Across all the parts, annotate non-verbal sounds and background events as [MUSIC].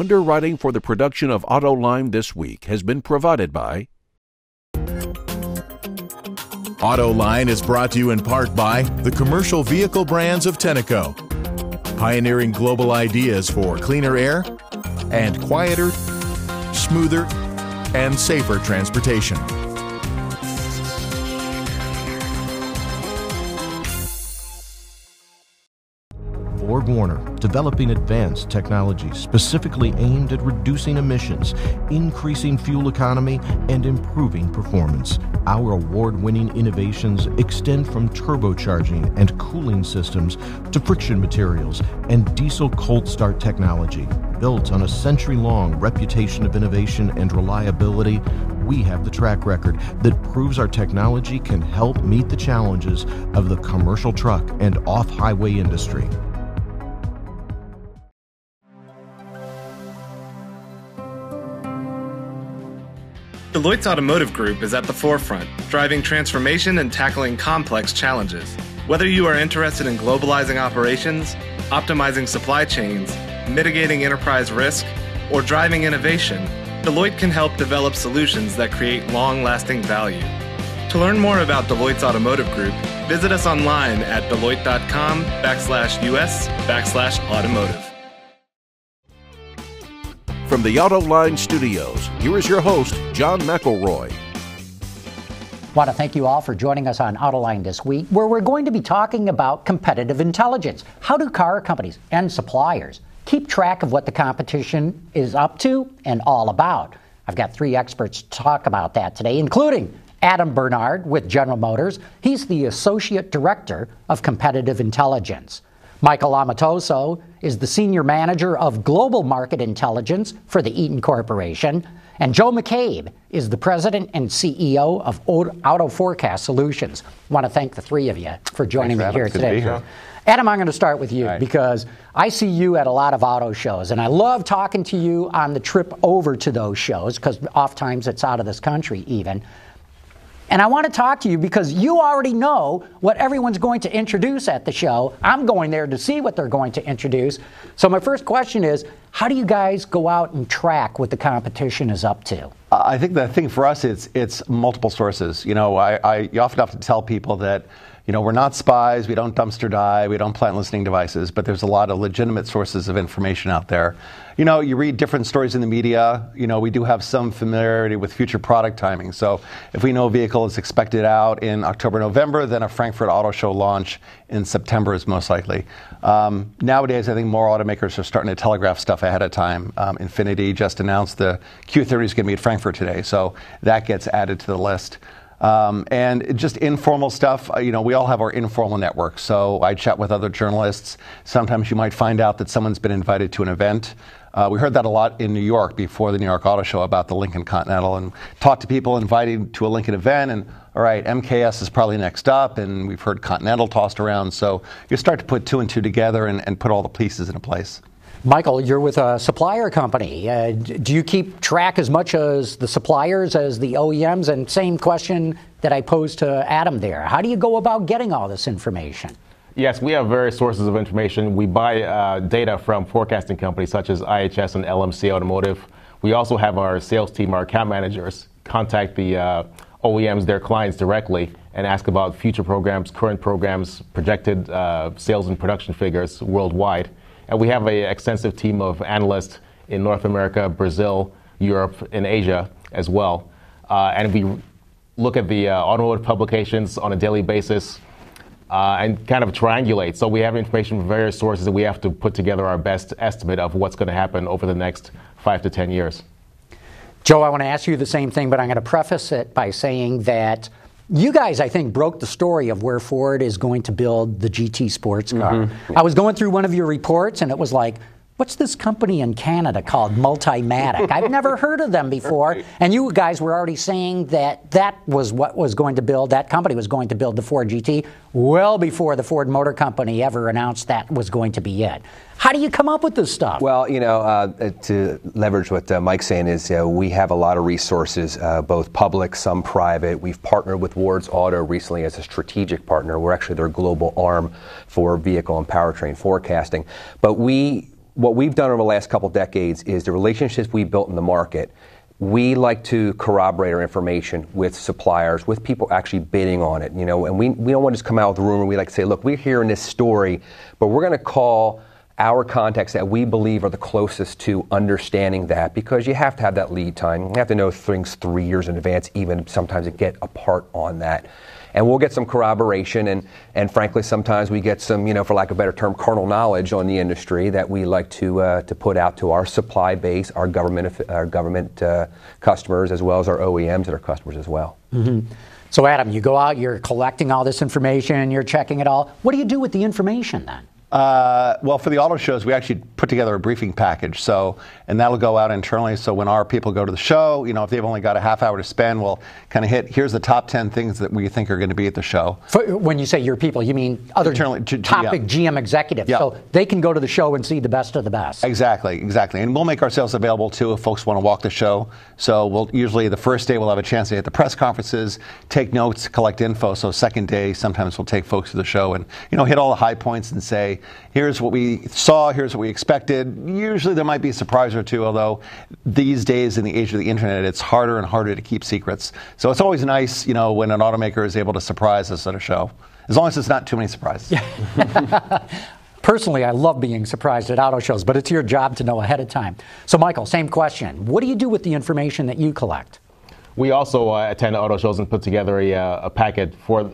Underwriting for the production of Autoline this week has been provided by Autoline is brought to you in part by the commercial vehicle brands of Tenneco, pioneering global ideas for cleaner air and quieter, smoother, and safer transportation. Borg Warner, developing advanced technologies specifically aimed at reducing emissions, increasing fuel economy, and improving performance. Our award winning innovations extend from turbocharging and cooling systems to friction materials and diesel cold start technology. Built on a century long reputation of innovation and reliability, we have the track record that proves our technology can help meet the challenges of the commercial truck and off highway industry. Deloitte's Automotive Group is at the forefront, driving transformation and tackling complex challenges. Whether you are interested in globalizing operations, optimizing supply chains, mitigating enterprise risk, or driving innovation, Deloitte can help develop solutions that create long lasting value. To learn more about Deloitte's Automotive Group, visit us online at deloitte.com backslash us backslash automotive. From the Autoline Studios, here is your host, John McElroy. want to thank you all for joining us on Autoline this week, where we're going to be talking about competitive intelligence. How do car companies and suppliers keep track of what the competition is up to and all about? I've got three experts to talk about that today, including Adam Bernard with General Motors. He's the Associate Director of Competitive Intelligence. Michael Amatoso is the Senior Manager of Global Market Intelligence for the Eaton Corporation. And Joe McCabe is the President and CEO of Auto Forecast Solutions. I want to thank the three of you for joining Thanks, me here to today. be here. Adam, I'm going to start with you right. because I see you at a lot of auto shows, and I love talking to you on the trip over to those shows because oftentimes it's out of this country even. And I want to talk to you because you already know what everyone's going to introduce at the show. I'm going there to see what they're going to introduce. So, my first question is how do you guys go out and track what the competition is up to? I think the thing for us is it's multiple sources. You know, I, I often have to tell people that, you know, we're not spies, we don't dumpster dive, we don't plant listening devices, but there's a lot of legitimate sources of information out there. You know, you read different stories in the media. You know, we do have some familiarity with future product timing. So if we know a vehicle is expected out in October, November, then a Frankfurt Auto Show launch in September is most likely. Um, nowadays, I think more automakers are starting to telegraph stuff ahead of time. Um, Infiniti just announced the Q30 is going to be at Frankfurt today, so that gets added to the list. Um, and just informal stuff, uh, you know, we all have our informal networks. So I chat with other journalists. Sometimes you might find out that someone's been invited to an event. Uh, we heard that a lot in New York before the New York Auto Show about the Lincoln Continental and talked to people invited to a Lincoln event. And all right, MKS is probably next up, and we've heard Continental tossed around. So you start to put two and two together and, and put all the pieces into place. Michael, you're with a supplier company. Uh, do you keep track as much as the suppliers as the OEMs? And same question that I posed to Adam there. How do you go about getting all this information? Yes, we have various sources of information. We buy uh, data from forecasting companies such as IHS and LMC Automotive. We also have our sales team, our account managers, contact the uh, OEMs, their clients directly, and ask about future programs, current programs, projected uh, sales and production figures worldwide. And we have an extensive team of analysts in North America, Brazil, Europe, and Asia as well. Uh, and we look at the uh, automotive publications on a daily basis uh, and kind of triangulate. So we have information from various sources, and we have to put together our best estimate of what's going to happen over the next five to ten years. Joe, I want to ask you the same thing, but I'm going to preface it by saying that you guys, I think, broke the story of where Ford is going to build the GT sports car. Mm-hmm. I was going through one of your reports, and it was like, what's this company in Canada called Multimatic? I've never heard of them before. And you guys were already saying that that was what was going to build, that company was going to build the Ford GT well before the Ford Motor Company ever announced that was going to be it. How do you come up with this stuff? Well, you know, uh, to leverage what uh, Mike's saying is uh, we have a lot of resources, uh, both public, some private. We've partnered with Ward's Auto recently as a strategic partner. We're actually their global arm for vehicle and powertrain forecasting. But we what we've done over the last couple decades is the relationships we built in the market. We like to corroborate our information with suppliers, with people actually bidding on it, you know, and we, we don't want to just come out with a rumor. We like to say, look, we're hearing this story, but we're going to call our contacts that we believe are the closest to understanding that because you have to have that lead time. You have to know things three years in advance, even sometimes to get a part on that. And we'll get some corroboration, and, and frankly, sometimes we get some, you know, for lack of a better term, carnal knowledge on the industry that we like to, uh, to put out to our supply base, our government, our government uh, customers, as well as our OEMs that are customers as well. Mm-hmm. So, Adam, you go out, you're collecting all this information, you're checking it all. What do you do with the information then? Uh, well, for the auto shows, we actually put together a briefing package. So, and that'll go out internally. So when our people go to the show, you know, if they've only got a half hour to spend, we'll kind of hit. Here's the top ten things that we think are going to be at the show. For, when you say your people, you mean other internally, G- topic yeah. GM executives. Yeah. So they can go to the show and see the best of the best. Exactly, exactly. And we'll make ourselves available too if folks want to walk the show. So we'll usually the first day we'll have a chance to hit the press conferences, take notes, collect info. So second day, sometimes we'll take folks to the show and you know hit all the high points and say here's what we saw, here's what we expected. Usually there might be a surprise or two, although these days in the age of the internet, it's harder and harder to keep secrets. So it's always nice, you know, when an automaker is able to surprise us at a show, as long as it's not too many surprises. [LAUGHS] Personally, I love being surprised at auto shows, but it's your job to know ahead of time. So, Michael, same question. What do you do with the information that you collect? We also uh, attend auto shows and put together a, uh, a packet for,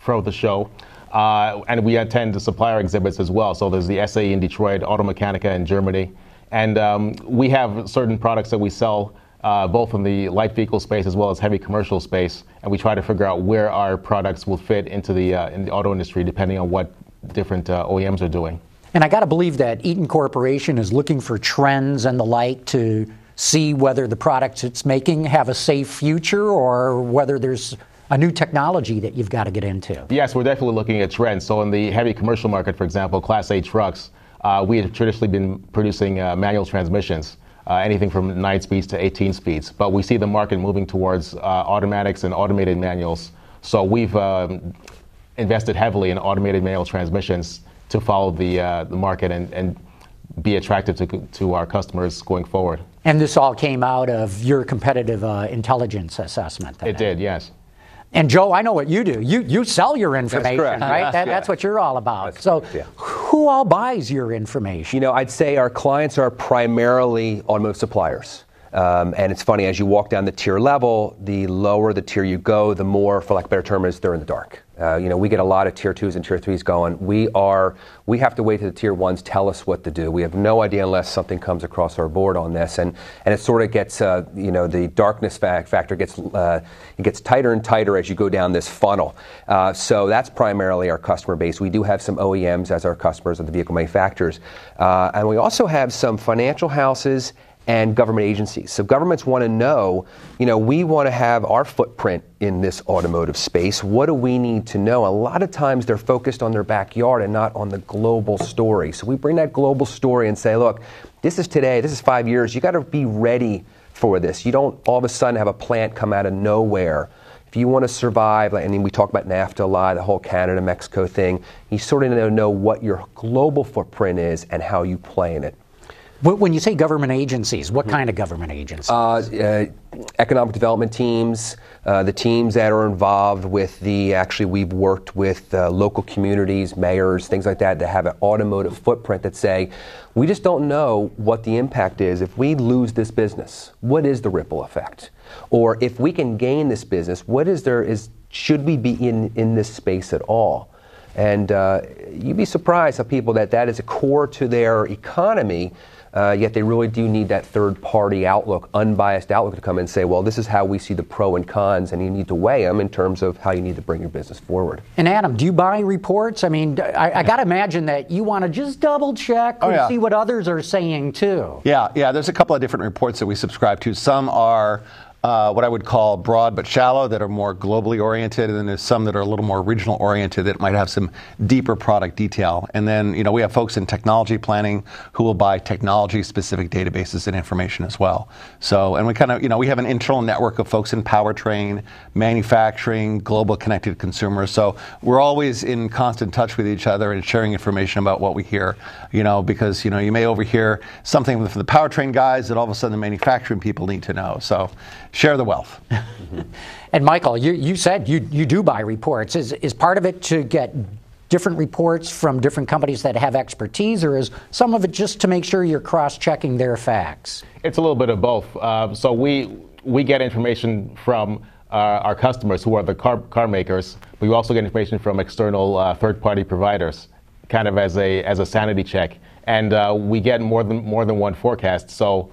for the show. Uh, and we attend the supplier exhibits as well. So there's the SAE in Detroit, Automechanika in Germany. And um, we have certain products that we sell uh, both in the light vehicle space as well as heavy commercial space. And we try to figure out where our products will fit into the, uh, in the auto industry depending on what different uh, OEMs are doing. And I got to believe that Eaton Corporation is looking for trends and the like to see whether the products it's making have a safe future or whether there's a new technology that you've got to get into. Yes, we're definitely looking at trends. So, in the heavy commercial market, for example, Class 8 trucks, uh, we have traditionally been producing uh, manual transmissions. Uh, anything from 9 speeds to 18 speeds. But we see the market moving towards uh, automatics and automated manuals. So we've um, invested heavily in automated manual transmissions to follow the, uh, the market and, and be attractive to, to our customers going forward. And this all came out of your competitive uh, intelligence assessment. It did, yes. And Joe, I know what you do. You you sell your information, right? That's, that, that's, what you're all about. That's so, correct, yeah. who all buys your information? You know, I'd say our clients are primarily automotive suppliers. Um, and it's funny, as you walk down the tier level, the lower the tier you go, the more, for lack of a better term, is they're in the dark. Uh, you know, we get a lot of tier twos and tier threes going. We are, we have to wait till the tier ones tell us what to do. We have no idea unless something comes across our board on this, and and it sort of gets, uh, you know, the darkness factor gets uh, it gets tighter and tighter as you go down this funnel. Uh, so that's primarily our customer base. We do have some OEMs as our customers of the vehicle manufacturers, uh, and we also have some financial houses and government agencies. So governments want to know, you know, we want to have our footprint in this automotive space. What do we need to know? A lot of times they're focused on their backyard and not on the global story. So we bring that global story and say, look, this is today, this is five years. You got to be ready for this. You don't all of a sudden have a plant come out of nowhere. If you want to survive, I mean, we talk about NAFTA a lot, the whole Canada Mexico thing, you sort of need to know what your global footprint is and how you play in it. When you say government agencies, what kind of government agencies? Uh, uh, economic development teams, uh, the teams that are involved with the, actually, we've worked with uh, local communities, mayors, things like that, that have an automotive footprint that say, we just don't know what the impact is. If we lose this business, what is the ripple effect? Or if we can gain this business, what is there, is, should we be in, in this space at all? And uh, you'd be surprised how people that that is a core to their economy uh, yet they really do need that third party outlook, unbiased outlook to come and say, well, this is how we see the pro and cons, and you need to weigh them in terms of how you need to bring your business forward. And Adam, do you buy reports? I mean, I, I got to imagine that you want to just double check oh, and yeah. see what others are saying too. Yeah, yeah, there's a couple of different reports that we subscribe to. Some are uh, what I would call broad but shallow that are more globally oriented, and then there's some that are a little more regional oriented that might have some deeper product detail. And then you know we have folks in technology planning who will buy technology specific databases and information as well. So and we kind of you know we have an internal network of folks in powertrain, manufacturing, global connected consumers. So we're always in constant touch with each other and sharing information about what we hear. You know because you know you may overhear something from the powertrain guys that all of a sudden the manufacturing people need to know. So share the wealth. [LAUGHS] and Michael, you, you said you, you do buy reports. Is, is part of it to get different reports from different companies that have expertise, or is some of it just to make sure you're cross checking their facts? It's a little bit of both. Uh, so we, we get information from uh, our customers who are the car, car makers. But we also get information from external uh, third party providers, kind of as a, as a sanity check. And uh, we get more than, more than one forecast. So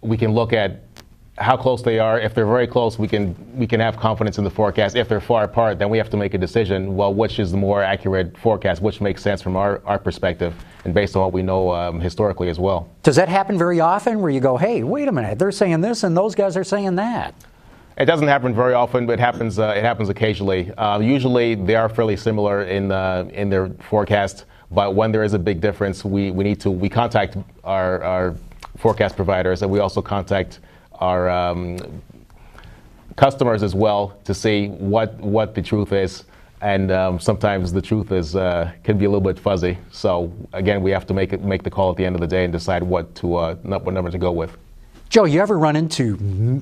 we can look at how close they are. If they're very close, we can we can have confidence in the forecast. If they're far apart, then we have to make a decision. Well, which is the more accurate forecast? Which makes sense from our, our perspective and based on what we know um, historically as well. Does that happen very often, where you go, "Hey, wait a minute, they're saying this, and those guys are saying that"? It doesn't happen very often, but it happens. Uh, it happens occasionally. Uh, usually, they are fairly similar in uh, in their forecast. But when there is a big difference, we, we need to we contact our, our forecast providers, and we also contact our um, customers as well to see what what the truth is. And um, sometimes the truth is uh, can be a little bit fuzzy. So again, we have to make it make the call at the end of the day and decide what to uh, what number to go with. Joe, you ever run into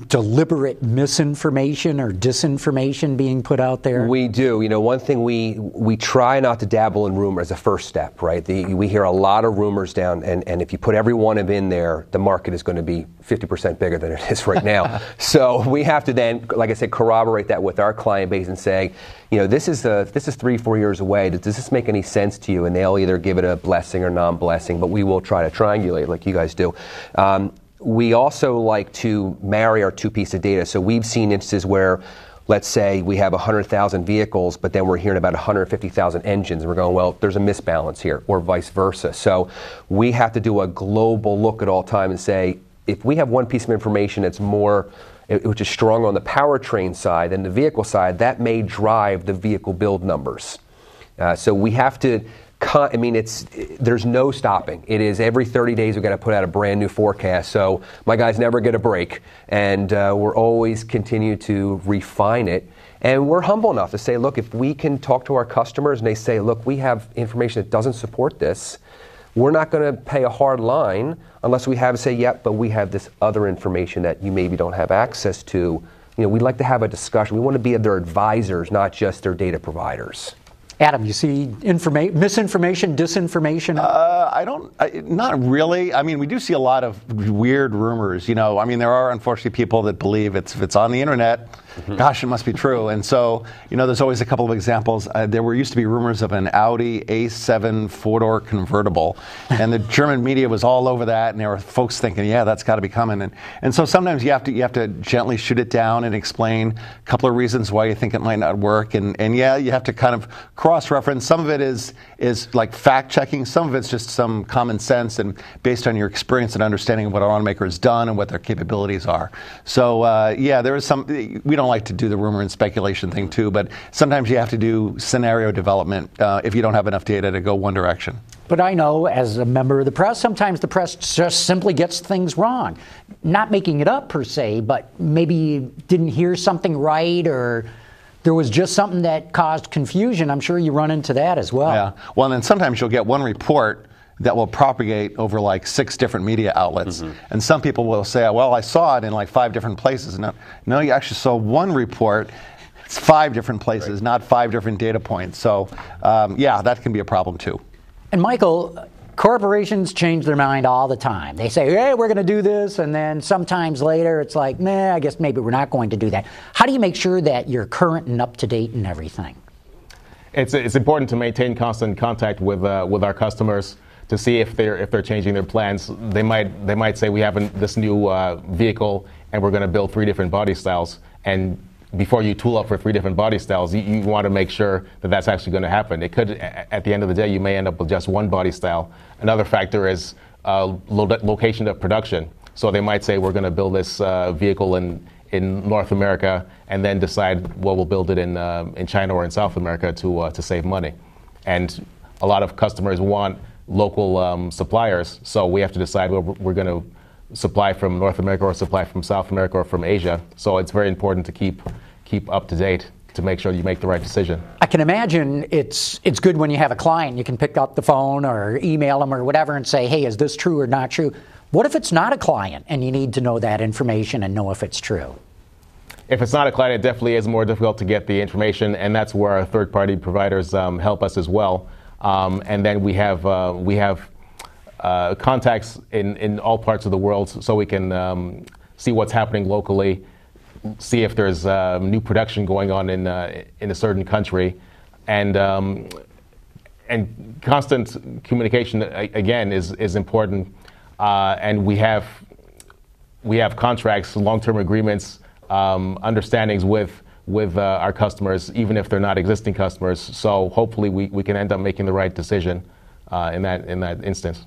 deliberate misinformation or disinformation being put out there? We do. You know, one thing we we try not to dabble in rumor as a first step, right? The, we hear a lot of rumors down, and, and if you put every one of them in there, the market is going to be 50% bigger than it is right now. [LAUGHS] so we have to then, like I said, corroborate that with our client base and say, you know, this is a, this is three, four years away. Does, does this make any sense to you? And they'll either give it a blessing or non-blessing, but we will try to triangulate like you guys do. Um, we also like to marry our two pieces of data. So we've seen instances where, let's say, we have 100,000 vehicles, but then we're hearing about 150,000 engines, and we're going, well, there's a misbalance here, or vice versa. So we have to do a global look at all time and say, if we have one piece of information that's more which is stronger on the powertrain side than the vehicle side, that may drive the vehicle build numbers. Uh, so we have to I mean, it's there's no stopping. It is every 30 days we've got to put out a brand new forecast. So my guys never get a break, and uh, we're always continue to refine it. And we're humble enough to say, look, if we can talk to our customers and they say, look, we have information that doesn't support this, we're not going to pay a hard line unless we have say, yep, yeah, but we have this other information that you maybe don't have access to. You know, we'd like to have a discussion. We want to be their advisors, not just their data providers. Adam, you see informa- misinformation, disinformation? Uh, I don't, I, not really. I mean, we do see a lot of weird rumors. You know, I mean, there are unfortunately people that believe it's if it's on the internet, [LAUGHS] gosh, it must be true. And so, you know, there's always a couple of examples. Uh, there were used to be rumors of an Audi A7 four-door convertible, and the [LAUGHS] German media was all over that, and there were folks thinking, yeah, that's got to be coming. And and so sometimes you have to you have to gently shoot it down and explain a couple of reasons why you think it might not work. And and yeah, you have to kind of cross-reference. Some of it is is like fact checking. Some of it's just some common sense and based on your experience and understanding of what our automaker has done and what their capabilities are. So uh, yeah, there is some. We don't like to do the rumor and speculation thing too, but sometimes you have to do scenario development uh, if you don't have enough data to go one direction. But I know as a member of the press, sometimes the press just simply gets things wrong. Not making it up per se, but maybe you didn't hear something right or there was just something that caused confusion. I'm sure you run into that as well. Yeah. Well, and then sometimes you'll get one report that will propagate over like six different media outlets. Mm-hmm. And some people will say, well, I saw it in like five different places. No, no you actually saw one report. It's five different places, right. not five different data points. So, um, yeah, that can be a problem too. And Michael, corporations change their mind all the time. They say, hey, we're going to do this, and then sometimes later it's like, nah, I guess maybe we're not going to do that. How do you make sure that you're current and up to date and everything? It's, it's important to maintain constant contact with, uh, with our customers to see if they're, if they're changing their plans. They might, they might say, we have an, this new uh, vehicle and we're going to build three different body styles. And before you tool up for three different body styles, you, you want to make sure that that's actually going to happen. It could, at the end of the day, you may end up with just one body style. Another factor is uh, lo- location of production. So they might say we're going to build this uh, vehicle in in North America and then decide well we'll build it in uh, in China or in South America to uh, to save money. And a lot of customers want local um, suppliers, so we have to decide whether we're going to supply from North America or supply from South America or from Asia. So it's very important to keep keep up to date to make sure you make the right decision. I can imagine it's it's good when you have a client. You can pick up the phone or email them or whatever and say, "Hey, is this true or not true?" What if it's not a client and you need to know that information and know if it's true? If it's not a client, it definitely is more difficult to get the information, and that's where our third-party providers um, help us as well. Um, and then we have uh, we have uh, contacts in, in all parts of the world, so we can um, see what's happening locally, see if there's uh, new production going on in uh, in a certain country, and um, and constant communication again is is important. Uh, and we have we have contracts, long-term agreements, um, understandings with with uh, our customers, even if they're not existing customers. So hopefully we, we can end up making the right decision uh, in that in that instance.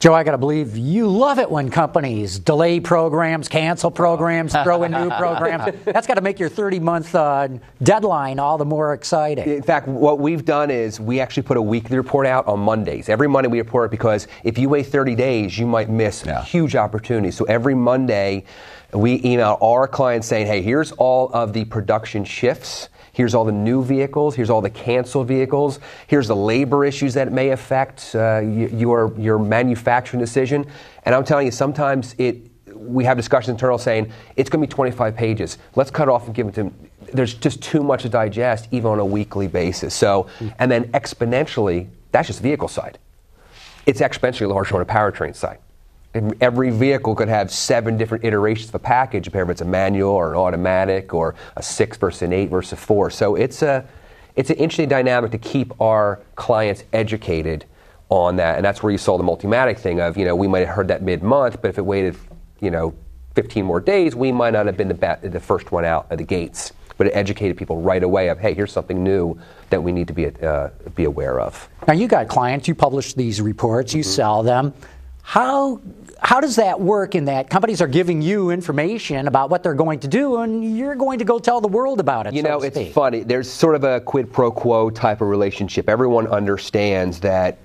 Joe, I got to believe you love it when companies delay programs, cancel programs, throw in new [LAUGHS] programs. That's got to make your 30 month uh, deadline all the more exciting. In fact, what we've done is we actually put a weekly report out on Mondays. Every Monday we report because if you wait 30 days, you might miss yeah. huge opportunities. So every Monday, we email our clients saying, hey, here's all of the production shifts Here's all the new vehicles. Here's all the canceled vehicles. Here's the labor issues that may affect uh, your your manufacturing decision. And I'm telling you, sometimes it we have discussions internal saying it's going to be 25 pages. Let's cut off and give it to. Them. There's just too much to digest, even on a weekly basis. So, and then exponentially, that's just vehicle side. It's exponentially larger on a powertrain side every vehicle could have seven different iterations of a package, if it's a manual or an automatic or a six versus an eight versus a four. So it's a it's an interesting dynamic to keep our clients educated on that, and that's where you saw the Multimatic thing of you know we might have heard that mid month, but if it waited you know 15 more days, we might not have been the, bat, the first one out of the gates. But it educated people right away of hey, here's something new that we need to be uh, be aware of. Now you got clients, you publish these reports, you mm-hmm. sell them. How how does that work in that companies are giving you information about what they're going to do and you're going to go tell the world about it? You so know, it's funny. There's sort of a quid pro quo type of relationship. Everyone understands that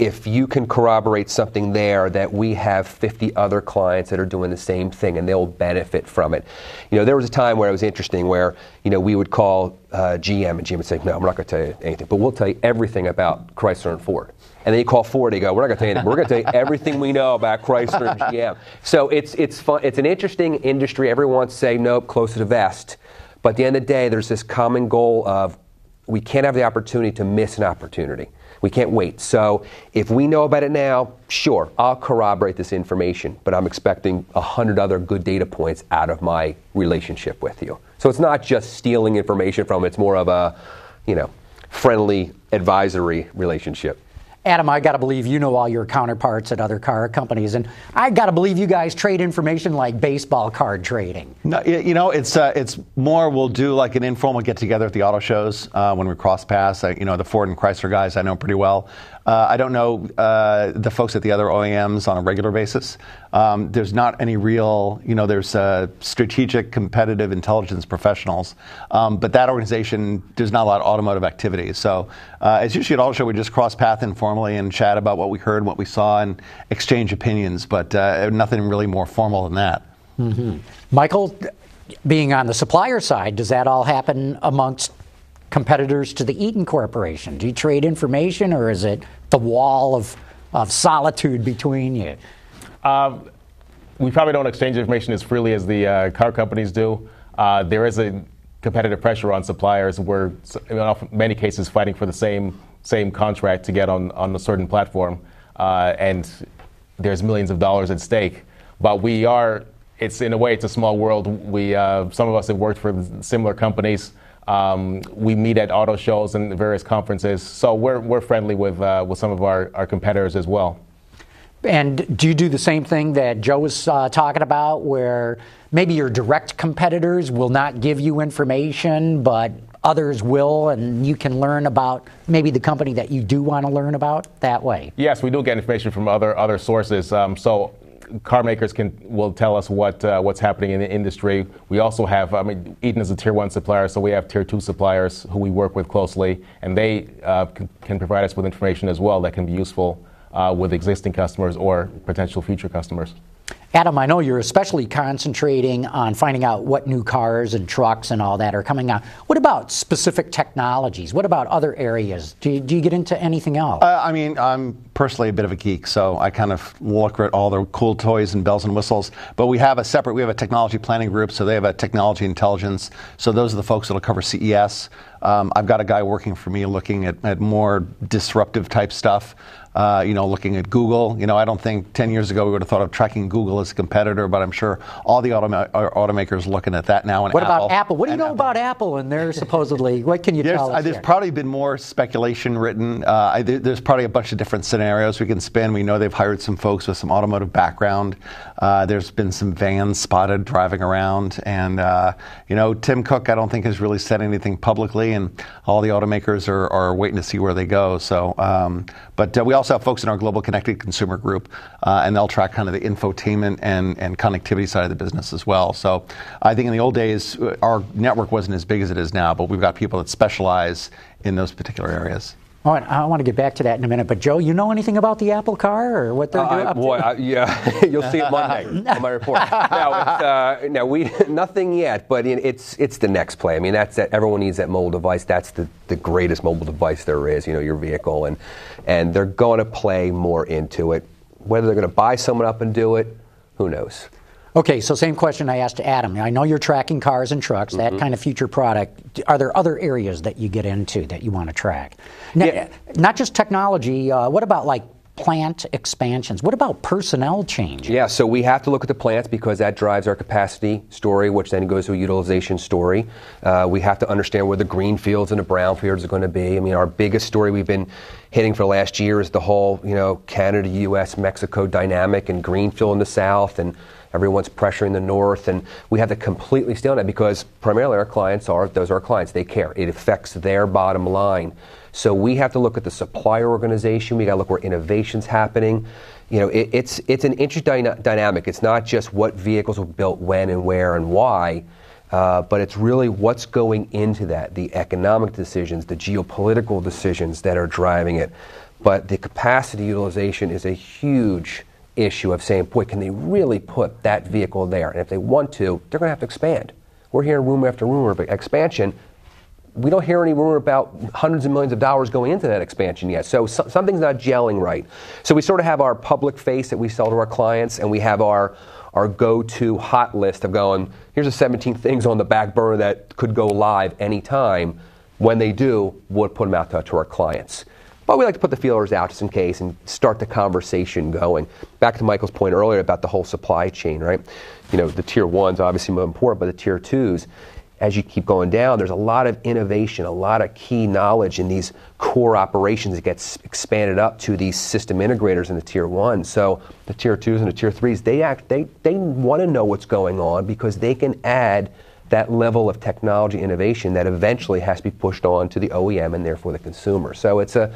if you can corroborate something there that we have 50 other clients that are doing the same thing and they'll benefit from it. You know, there was a time where it was interesting where, you know, we would call uh, GM and GM would say, no, we're not going to tell you anything, but we'll tell you everything about Chrysler and Ford. And then you call Ford, they go, we're not going to tell you anything. We're going to tell you everything we know about Chrysler and GM. So it's, it's fun. It's an interesting industry. Everyone say, nope, close to the vest. But at the end of the day, there's this common goal of we can't have the opportunity to miss an opportunity. We can't wait. So if we know about it now, sure, I'll corroborate this information, but I'm expecting a hundred other good data points out of my relationship with you. So it's not just stealing information from, it's more of a, you know, friendly advisory relationship. Adam, I got to believe you know all your counterparts at other car companies, and I got to believe you guys trade information like baseball card trading. No, you know, it's uh, it's more. We'll do like an informal get together at the auto shows uh, when we cross paths. you know, the Ford and Chrysler guys I know pretty well. Uh, I don't know uh, the folks at the other OEMs on a regular basis. Um, there's not any real, you know, there's uh, strategic competitive intelligence professionals, um, but that organization does not a lot of automotive activity. So uh, it's usually at all show we just cross path informally and chat about what we heard, what we saw, and exchange opinions, but uh, nothing really more formal than that. Mm-hmm. Michael, being on the supplier side, does that all happen amongst competitors to the Eaton Corporation? Do you trade information, or is it the wall of, of solitude between you? Uh, we probably don't exchange information as freely as the uh, car companies do. Uh, there is a competitive pressure on suppliers. We're in many cases fighting for the same same contract to get on, on a certain platform, uh, and there's millions of dollars at stake. But we are. It's in a way, it's a small world. We uh, some of us have worked for similar companies. Um, we meet at auto shows and various conferences, so we're, we're friendly with, uh, with some of our, our competitors as well. And do you do the same thing that Joe was uh, talking about, where maybe your direct competitors will not give you information, but others will, and you can learn about maybe the company that you do want to learn about that way? Yes, we do get information from other other sources. Um, so car makers can will tell us what uh, what's happening in the industry. We also have, I mean, Eaton is a tier one supplier, so we have tier two suppliers who we work with closely, and they uh, can, can, provide us with information as well that can be useful uh, with existing customers or potential future customers. Adam, I know you're especially concentrating on finding out what new cars and trucks and all that are coming out. What about specific technologies? What about other areas? Do you, do you get into anything else? Uh, I mean, I'm personally a bit of a geek, so I kind of look at all the cool toys and bells and whistles. But we have a separate, we have a technology planning group, so they have a technology intelligence. So those are the folks that'll cover CES. Um, I've got a guy working for me looking at, at more disruptive type stuff. Uh, you know, looking at Google. You know, I don't think 10 years ago we would have thought of tracking Google as a competitor, but I'm sure all the automa- automakers are looking at that now. And what Apple, about Apple? What do you know Apple. about Apple and their [LAUGHS] supposedly? What can you there's, tell us? Uh, there's probably been more speculation written. Uh, I, there's probably a bunch of different scenarios we can spin. We know they've hired some folks with some automotive background. Uh, there's been some vans spotted driving around, and uh, you know, Tim Cook, I don't think has really said anything publicly, and all the automakers are, are waiting to see where they go. So, um, but uh, we also have folks in our Global Connected Consumer Group, uh, and they'll track kind of the infotainment and, and connectivity side of the business as well. So I think in the old days, uh, our network wasn't as big as it is now, but we've got people that specialize in those particular areas. All right, I want to get back to that in a minute. But Joe, you know anything about the Apple Car or what they're uh, doing? boy, I, yeah, [LAUGHS] you'll see it Monday [LAUGHS] on my report. now, uh, now we [LAUGHS] nothing yet, but it's it's the next play. I mean, that's that. Everyone needs that mobile device. That's the, the greatest mobile device there is. You know, your vehicle, and and they're going to play more into it. Whether they're going to buy someone up and do it, who knows? Okay, so same question I asked Adam. I know you're tracking cars and trucks, that mm-hmm. kind of future product. Are there other areas that you get into that you want to track? Now, yeah. Not just technology. Uh, what about like plant expansions? What about personnel change? Yeah, so we have to look at the plants because that drives our capacity story, which then goes to a utilization story. Uh, we have to understand where the green fields and the brown fields are going to be. I mean, our biggest story we've been hitting for last year is the whole, you know, Canada, U.S., Mexico dynamic and greenfield in the south and Everyone's pressuring the north, and we have to completely stay on that because primarily our clients are those are our clients. They care. It affects their bottom line. So we have to look at the supplier organization. We got to look where innovation's happening. You know, it, it's it's an interesting dyna- dynamic. It's not just what vehicles were built when and where and why. Uh, but it's really what's going into that the economic decisions, the geopolitical decisions that are driving it. But the capacity utilization is a huge issue of saying, boy, can they really put that vehicle there? And if they want to, they're going to have to expand. We're hearing rumor after rumor of expansion. We don't hear any rumor about hundreds of millions of dollars going into that expansion yet. So, so something's not gelling right. So we sort of have our public face that we sell to our clients, and we have our our go-to hot list of going. Here's the 17 things on the back burner that could go live anytime. When they do, we'll put them out to, to our clients. But we like to put the feelers out just in case and start the conversation going. Back to Michael's point earlier about the whole supply chain, right? You know, the tier ones obviously more important, but the tier twos, as you keep going down, there's a lot of innovation, a lot of key knowledge in these core operations that gets expanded up to these system integrators in the tier one. So the tier twos and the tier threes, they act, they, they want to know what's going on because they can add that level of technology innovation that eventually has to be pushed on to the OEM and therefore the consumer. So it's a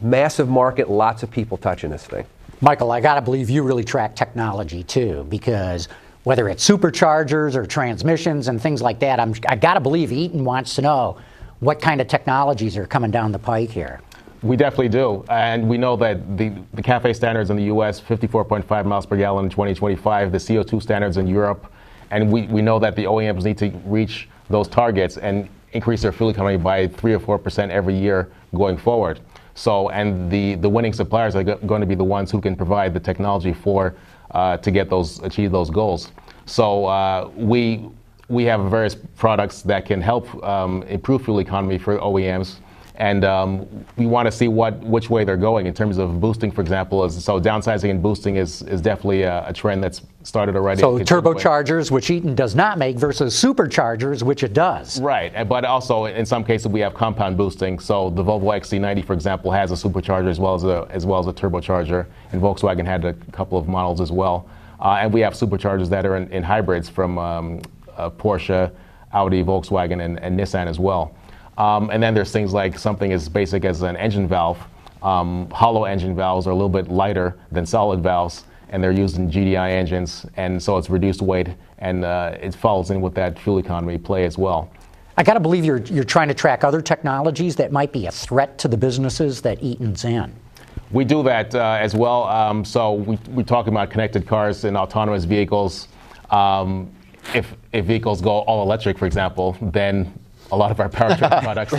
massive market, lots of people touching this thing. Michael, I got to believe you really track technology too, because whether it's superchargers or transmissions and things like that, I'm, I got to believe Eaton wants to know what kind of technologies are coming down the pike here. We definitely do. And we know that the, the CAFE standards in the US, 54.5 miles per gallon in 2025, the CO2 standards in Europe, and we, we know that the OEMs need to reach those targets and increase their fuel economy by 3 or 4% every year going forward. So, and the, the winning suppliers are g- going to be the ones who can provide the technology for uh, to get those achieve those goals. So uh, we we have various products that can help um, improve fuel economy for OEMs and um, we want to see what which way they're going in terms of boosting, for example. Is, so downsizing and boosting is, is definitely a, a trend that's started already. So turbochargers, which Eaton does not make, versus superchargers, which it does. Right, but also in some cases we have compound boosting. So the Volvo XC90, for example, has a supercharger as well as a as well as a turbocharger, and Volkswagen had a couple of models as well. Uh, and we have superchargers that are in, in hybrids from um, uh, Porsche, Audi, Volkswagen, and, and Nissan as well. Um, and then there's things like something as basic as an engine valve. Um, hollow engine valves are a little bit lighter than solid valves, and they're using GDI engines, and so it's reduced weight, and uh, it falls in with that fuel economy play as well. I got to believe you're, you're trying to track other technologies that might be a threat to the businesses that Eaton's in. We do that uh, as well. Um, so we, we're talking about connected cars and autonomous vehicles. Um, if, if vehicles go all electric, for example, then a lot of our powertrain [LAUGHS] products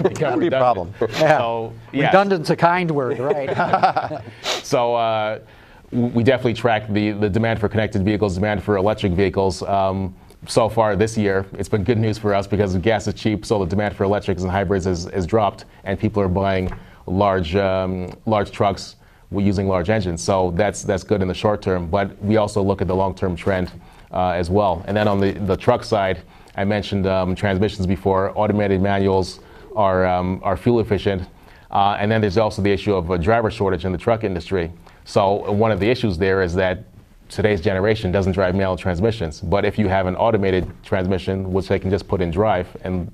[LAUGHS] become be a problem. Yeah. So, yes. Redundant's a kind word, right? [LAUGHS] so uh, we definitely track the, the demand for connected vehicles, demand for electric vehicles. Um, so far this year, it's been good news for us because gas is cheap, so the demand for electrics and hybrids has, has dropped, and people are buying large um, large trucks using large engines. So that's that's good in the short term. But we also look at the long term trend uh, as well. And then on the, the truck side, I mentioned um, transmissions before. Automated manuals are, um, are fuel efficient. Uh, and then there's also the issue of a driver shortage in the truck industry. So one of the issues there is that today's generation doesn't drive manual transmissions. But if you have an automated transmission, which they can just put in drive and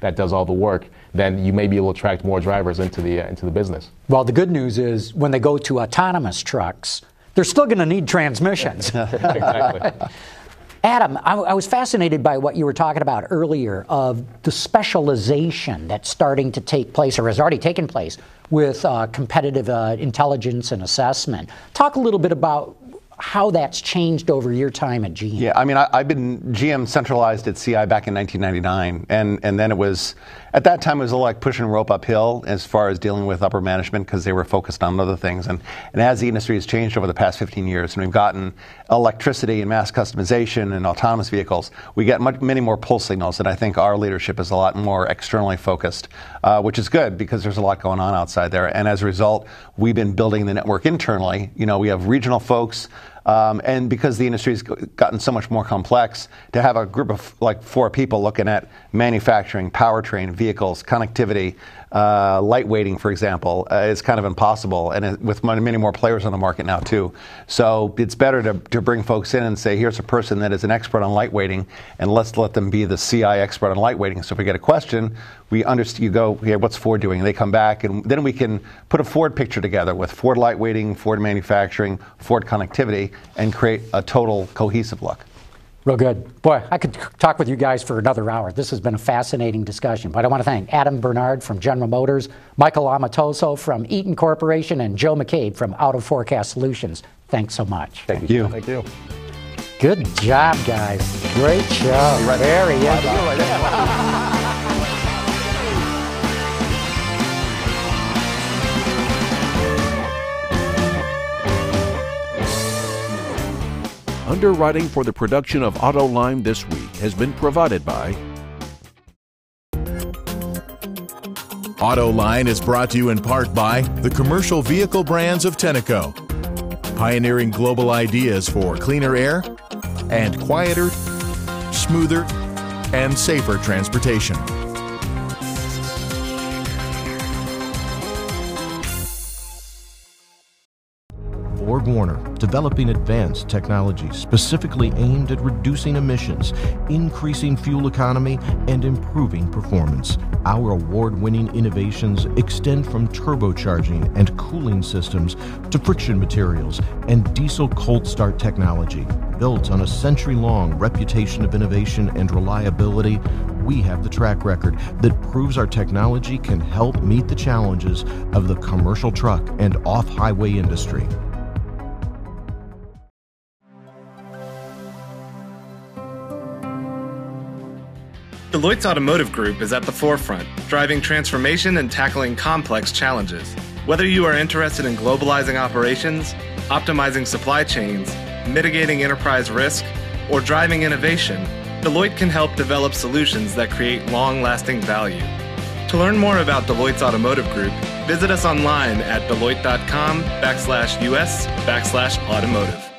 that does all the work, then you may be able to attract more drivers into the, uh, into the business. Well, the good news is when they go to autonomous trucks, they're still going to need transmissions. [LAUGHS] exactly. [LAUGHS] Adam, I, I, was fascinated by what you were talking about earlier of the specialization that's starting to take place or has already taken place with uh, competitive uh, intelligence and assessment. Talk a little bit about how that's changed over your time at GM. Yeah, I mean, I, have been GM centralized at CI back in 1999, and and then it was at that time it was a little like pushing rope uphill as far as dealing with upper management because they were focused on other things, and and as the industry has changed over the past 15 years, and we've gotten electricity and mass customization and autonomous vehicles, we get much, many more pull signals, and I think our leadership is a lot more externally focused, uh, which is good because there's a lot going on outside there, and as a result, we've been building the network internally. You know, we have regional folks. Um, and because the industry has gotten so much more complex, to have a group of like four people looking at manufacturing, powertrain, vehicles, connectivity, uh, lightweighting, for example, uh, is kind of impossible, and it, with many more players on the market now too. So it's better to, to bring folks in and say, here's a person that is an expert on lightweighting, and let's let them be the CI expert on lightweighting. So if we get a question, we understand. You go, yeah, what's Ford doing? And they come back, and then we can put a Ford picture together with Ford lightweighting, Ford manufacturing, Ford connectivity, and create a total cohesive look. Real good. Boy, I could talk with you guys for another hour. This has been a fascinating discussion. But I want to thank Adam Bernard from General Motors, Michael Amatoso from Eaton Corporation, and Joe McCabe from Auto Forecast Solutions. Thanks so much. Thank you. Thank you. Good job, guys. Great show. Very interesting. Underwriting for the production of Autoline this week has been provided by Autoline is brought to you in part by the commercial vehicle brands of Tenneco, pioneering global ideas for cleaner air and quieter, smoother, and safer transportation. Warner, developing advanced technologies specifically aimed at reducing emissions, increasing fuel economy, and improving performance. Our award winning innovations extend from turbocharging and cooling systems to friction materials and diesel cold start technology. Built on a century long reputation of innovation and reliability, we have the track record that proves our technology can help meet the challenges of the commercial truck and off highway industry. Deloitte's Automotive Group is at the forefront, driving transformation and tackling complex challenges. Whether you are interested in globalizing operations, optimizing supply chains, mitigating enterprise risk, or driving innovation, Deloitte can help develop solutions that create long lasting value. To learn more about Deloitte's Automotive Group, visit us online at deloitte.com backslash US backslash automotive.